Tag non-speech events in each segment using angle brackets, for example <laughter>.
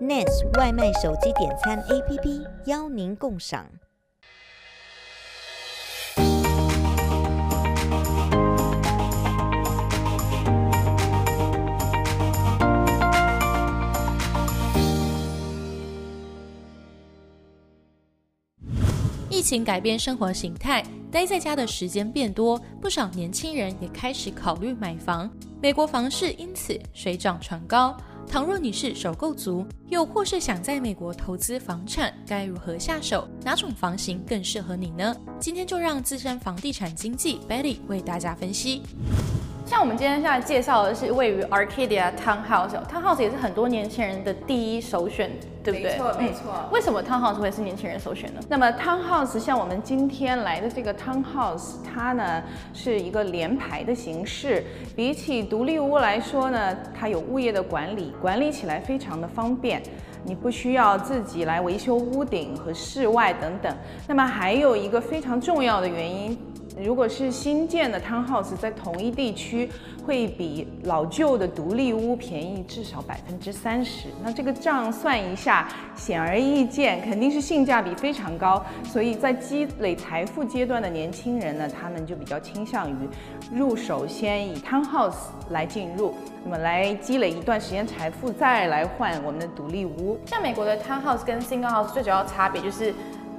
，NAS 外卖手机点餐 APP 邀您共赏。疫情改变生活形态，待在家的时间变多，不少年轻人也开始考虑买房。美国房市因此水涨船高。倘若你是首购族，又或是想在美国投资房产，该如何下手？哪种房型更适合你呢？今天就让资深房地产经纪 Betty 为大家分析。像我们今天现在介绍的是位于 Arcadia Townhouse，Townhouse 也是很多年轻人的第一首选，对不对？没错，没错。为什么 Townhouse 会是年轻人首选呢？那么 Townhouse 像我们今天来的这个 Townhouse，它呢是一个联排的形式，比起独立屋来说呢，它有物业的管理，管理起来非常的方便，你不需要自己来维修屋顶和室外等等。那么还有一个非常重要的原因。如果是新建的 townhouse，在同一地区会比老旧的独立屋便宜至少百分之三十。那这个账算一下，显而易见，肯定是性价比非常高。所以在积累财富阶段的年轻人呢，他们就比较倾向于入手先以 townhouse 来进入，那么来积累一段时间财富，再来换我们的独立屋。像美国的 townhouse 跟 single house 最主要差别就是，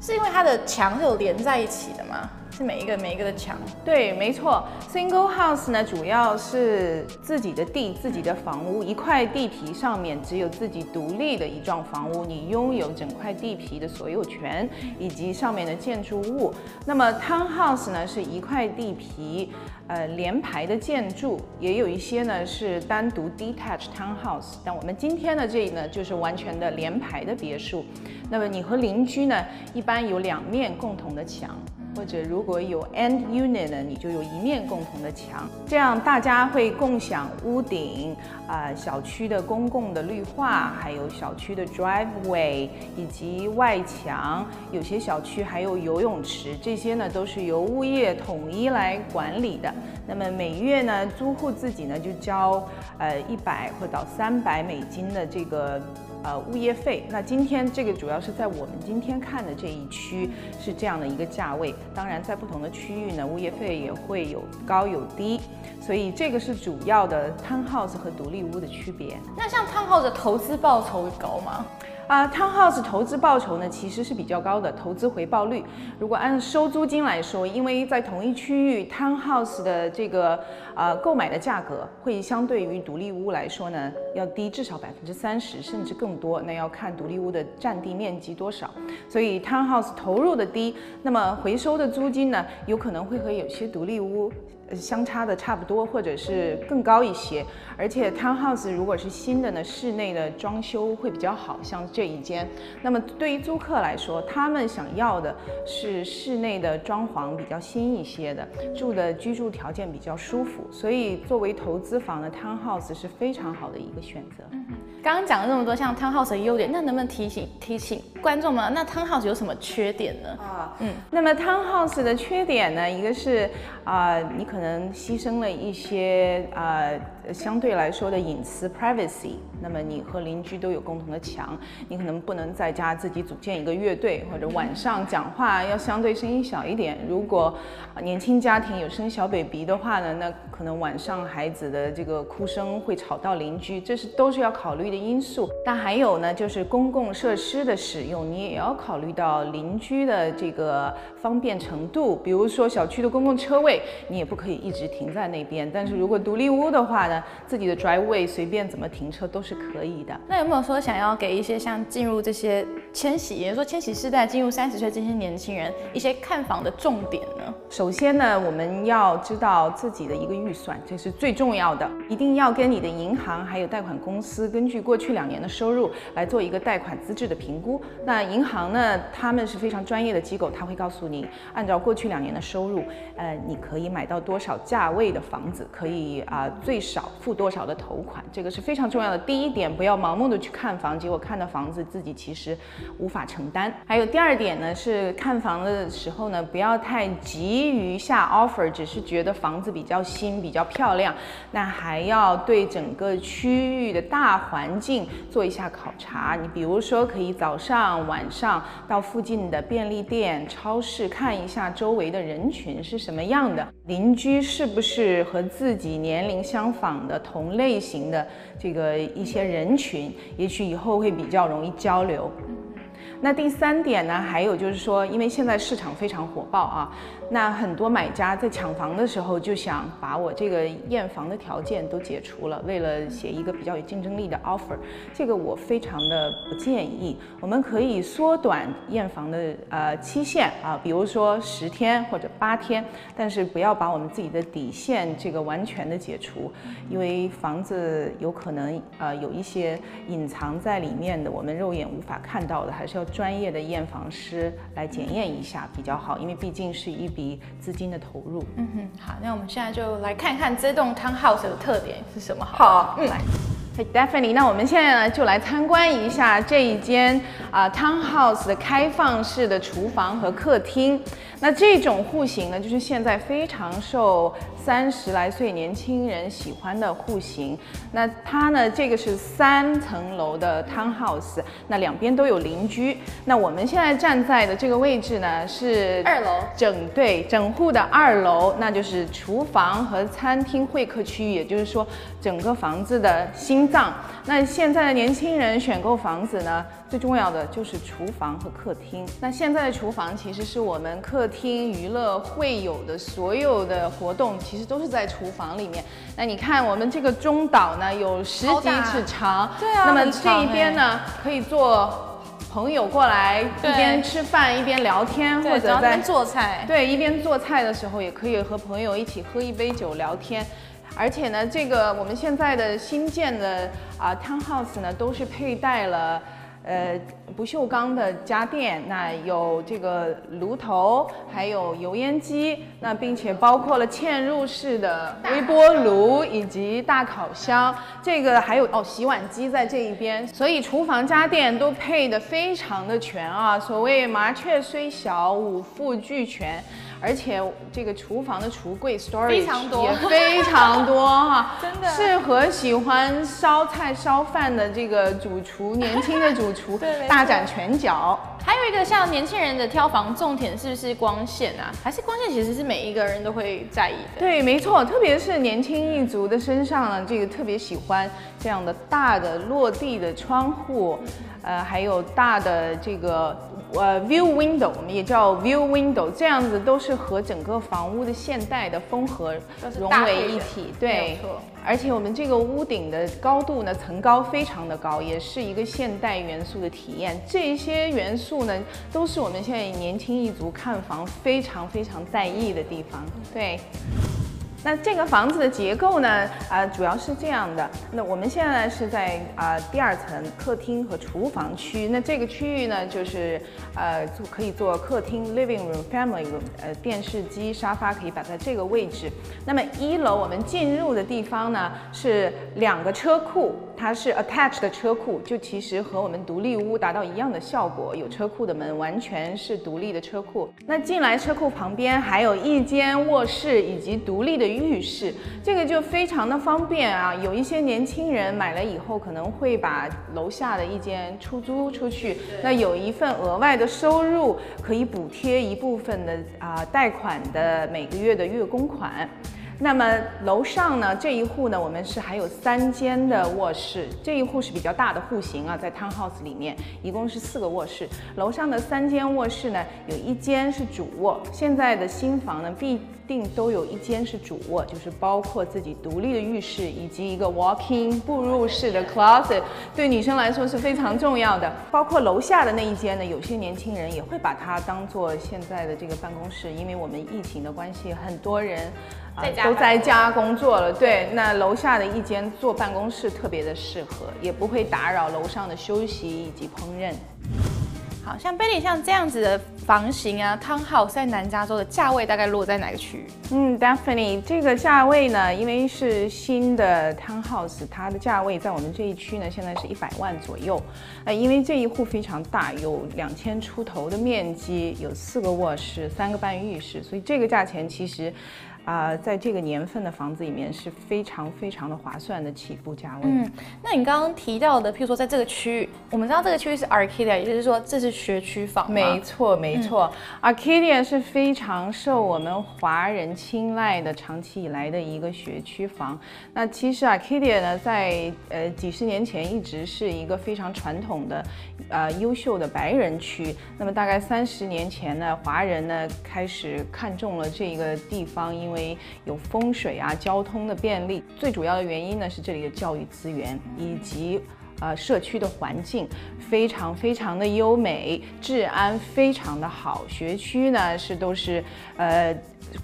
是因为它的墙是有连在一起的吗？是每一个每一个的墙，对，没错。Single house 呢，主要是自己的地、自己的房屋，一块地皮上面只有自己独立的一幢房屋，你拥有整块地皮的所有权以及上面的建筑物。那么 Townhouse 呢，是一块地皮，呃，连排的建筑，也有一些呢是单独 detached townhouse。但我们今天的这里呢，就是完全的连排的别墅。那么你和邻居呢，一般有两面共同的墙。或者如果有 end unit 呢，你就有一面共同的墙，这样大家会共享屋顶啊、小区的公共的绿化，还有小区的 driveway 以及外墙，有些小区还有游泳池，这些呢都是由物业统一来管理的。那么每月呢，租户自己呢就交呃一百或到三百美金的这个。呃，物业费。那今天这个主要是在我们今天看的这一区是这样的一个价位。当然，在不同的区域呢，物业费也会有高有低。所以这个是主要的 townhouse 和独立屋的区别。那像 townhouse 的投资报酬高吗？啊，townhouse 投资报酬呢，其实是比较高的，投资回报率。如果按收租金来说，因为在同一区域，townhouse 的这个呃购买的价格会相对于独立屋来说呢，要低至少百分之三十，甚至更多。那要看独立屋的占地面积多少。所以 townhouse 投入的低，那么回收的租金呢，有可能会和有些独立屋。相差的差不多，或者是更高一些。而且 townhouse 如果是新的呢，室内的装修会比较好，像这一间。那么对于租客来说，他们想要的是室内的装潢比较新一些的，住的居住条件比较舒服。所以作为投资房的 townhouse 是非常好的一个选择。嗯，刚刚讲了那么多像 townhouse 的优点，那能不能提醒提醒观众们，那 townhouse 有什么缺点呢？啊，嗯，那么 townhouse 的缺点呢，一个是啊、呃，你可可能牺牲了一些啊。相对来说的隐私 （privacy），那么你和邻居都有共同的墙，你可能不能在家自己组建一个乐队，或者晚上讲话要相对声音小一点。如果年轻家庭有生小 baby 的话呢，那可能晚上孩子的这个哭声会吵到邻居，这是都是要考虑的因素。但还有呢，就是公共设施的使用，你也要考虑到邻居的这个方便程度。比如说小区的公共车位，你也不可以一直停在那边。但是如果独立屋的话，自己的 driveway 随便怎么停车都是可以的。那有没有说想要给一些像进入这些千禧，也就是说千禧世代进入三十岁这些年轻人一些看房的重点呢？首先呢，我们要知道自己的一个预算，这是最重要的。一定要跟你的银行还有贷款公司根据过去两年的收入来做一个贷款资质的评估。那银行呢，他们是非常专业的机构，他会告诉你，按照过去两年的收入，呃，你可以买到多少价位的房子，可以啊、呃、最少。付多少的头款，这个是非常重要的。第一点，不要盲目的去看房，结果看到房子自己其实无法承担。还有第二点呢，是看房的时候呢，不要太急于下 offer，只是觉得房子比较新、比较漂亮，那还要对整个区域的大环境做一下考察。你比如说，可以早上、晚上到附近的便利店、超市看一下周围的人群是什么样的，邻居是不是和自己年龄相仿的同类型的这个一些人群，也许以后会比较容易交流。那第三点呢，还有就是说，因为现在市场非常火爆啊。那很多买家在抢房的时候就想把我这个验房的条件都解除了，为了写一个比较有竞争力的 offer，这个我非常的不建议。我们可以缩短验房的呃期限啊，比如说十天或者八天，但是不要把我们自己的底线这个完全的解除，因为房子有可能呃有一些隐藏在里面的，我们肉眼无法看到的，还是要专业的验房师来检验一下比较好，因为毕竟是一笔资金的投入。嗯哼，好，那我们现在就来看看这栋 townhouse 的特点是什么好。好，嗯，来，Hey，Daphne，那我们现在呢就来参观一下这一间啊、呃、townhouse 的开放式的厨房和客厅。那这种户型呢，就是现在非常受三十来岁年轻人喜欢的户型。那它呢，这个是三层楼的 townhouse，那两边都有邻居。那我们现在站在的这个位置呢，是二楼，整对整户的二楼，那就是厨房和餐厅会客区域，也就是说整个房子的心脏。那现在的年轻人选购房子呢，最重要的就是厨房和客厅。那现在的厨房其实是我们客厅娱乐会有的所有的活动，其实都是在厨房里面。那你看我们这个中岛呢，有十几尺长，对啊。那么这一边呢，可以做朋友过来一边吃饭一边聊天，或者在做菜。对，一边做菜的时候也可以和朋友一起喝一杯酒聊天。而且呢，这个我们现在的新建的啊 townhouse 呢，都是佩戴了呃不锈钢的家电，那有这个炉头，还有油烟机，那并且包括了嵌入式的微波炉以及大烤箱，这个还有哦洗碗机在这一边，所以厨房家电都配得非常的全啊，所谓麻雀虽小，五福俱全。而且这个厨房的橱柜 storage 非常多，也非常多哈，<laughs> 真的适合喜欢烧菜烧饭的这个主厨，年轻的主厨 <laughs> 大展拳脚。还有一个像年轻人的挑房重点是不是光线啊？还是光线其实是每一个人都会在意的？对，没错，特别是年轻一族的身上呢，这个特别喜欢这样的大的落地的窗户，呃，还有大的这个。呃，view window 我们也叫 view window，这样子都是和整个房屋的现代的风格融为一体。对，而且我们这个屋顶的高度呢，层高非常的高，也是一个现代元素的体验。这些元素呢，都是我们现在年轻一族看房非常非常在意的地方。对。那这个房子的结构呢，啊、呃，主要是这样的。那我们现在是在啊、呃、第二层客厅和厨房区。那这个区域呢，就是呃做可以做客厅 （living room）、family room，呃电视机、沙发可以摆在这个位置。那么一楼我们进入的地方呢，是两个车库，它是 attached 的车库，就其实和我们独立屋达到一样的效果。有车库的门，完全是独立的车库。那进来车库旁边还有一间卧室以及独立的。浴室这个就非常的方便啊，有一些年轻人买了以后可能会把楼下的一间出租出去，那有一份额外的收入可以补贴一部分的啊贷款的每个月的月供款。那么楼上呢，这一户呢，我们是还有三间的卧室，这一户是比较大的户型啊，在 townhouse 里面一共是四个卧室。楼上的三间卧室呢，有一间是主卧。现在的新房呢，必定都有一间是主卧，就是包括自己独立的浴室以及一个 walk-in 步入式的 closet，对女生来说是非常重要的。包括楼下的那一间呢，有些年轻人也会把它当做现在的这个办公室，因为我们疫情的关系，很多人。啊，都在家工作了，对，那楼下的一间做办公室特别的适合，也不会打扰楼上的休息以及烹饪。好像 Betty 像这样子的房型啊，Townhouse 在南加州的价位大概落在哪个区域？嗯，Definitely 这个价位呢，因为是新的 Townhouse，它的价位在我们这一区呢，现在是一百万左右。呃，因为这一户非常大，有两千出头的面积，有四个卧室，三个半浴室，所以这个价钱其实。啊、呃，在这个年份的房子里面是非常非常的划算的起步价位。嗯，那你刚刚提到的，譬如说在这个区域，我们知道这个区域是 Arcadia，也就是说这是学区房。没错，没错。嗯、Arcadia 是非常受我们华人青睐的，长期以来的一个学区房。那其实 Arcadia 呢，在呃几十年前一直是一个非常传统的，呃优秀的白人区。那么大概三十年前呢，华人呢开始看中了这个地方，因为因为有风水啊，交通的便利，最主要的原因呢是这里的教育资源以及呃社区的环境非常非常的优美，治安非常的好，学区呢是都是呃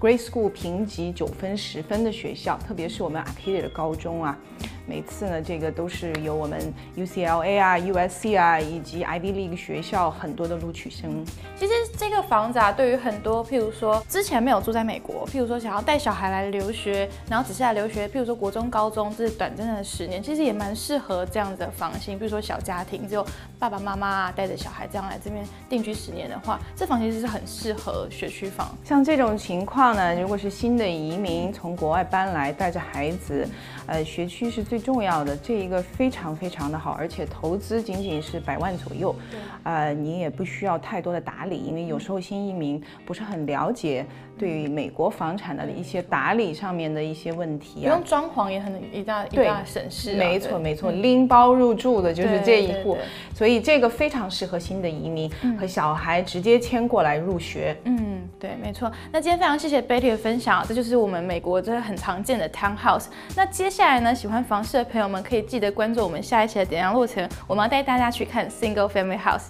grade School 评级九分十分的学校，特别是我们 Arcadia 的高中啊。每次呢，这个都是由我们 UCLA 啊、USC 啊以及 Ivy League 学校很多的录取生。其实这个房子啊，对于很多譬如说之前没有住在美国，譬如说想要带小孩来留学，然后只是来留学，譬如说国中、高中，这是短暂的十年，其实也蛮适合这样子的房型。比如说小家庭，只有爸爸妈妈啊带着小孩这样来这边定居十年的话，这房其实是很适合学区房。像这种情况呢，如果是新的移民从国外搬来，带着孩子，呃，学区是最。重要的这一个非常非常的好，而且投资仅仅是百万左右，呃，你也不需要太多的打理，因为有时候新移民不是很了解对于美国房产的一些打理上面的一些问题啊，不用装潢也很一大一大省事啊。没错没错，拎包入住的就是这一户，所以这个非常适合新的移民和小孩直接迁过来入学。嗯，对，没错。那今天非常谢谢 Betty 的分享，这就是我们美国这很常见的 Townhouse。那接下来呢，喜欢房市的朋友们可以记得关注我们下一期的点亮路程，我们要带大家去看 Single Family House。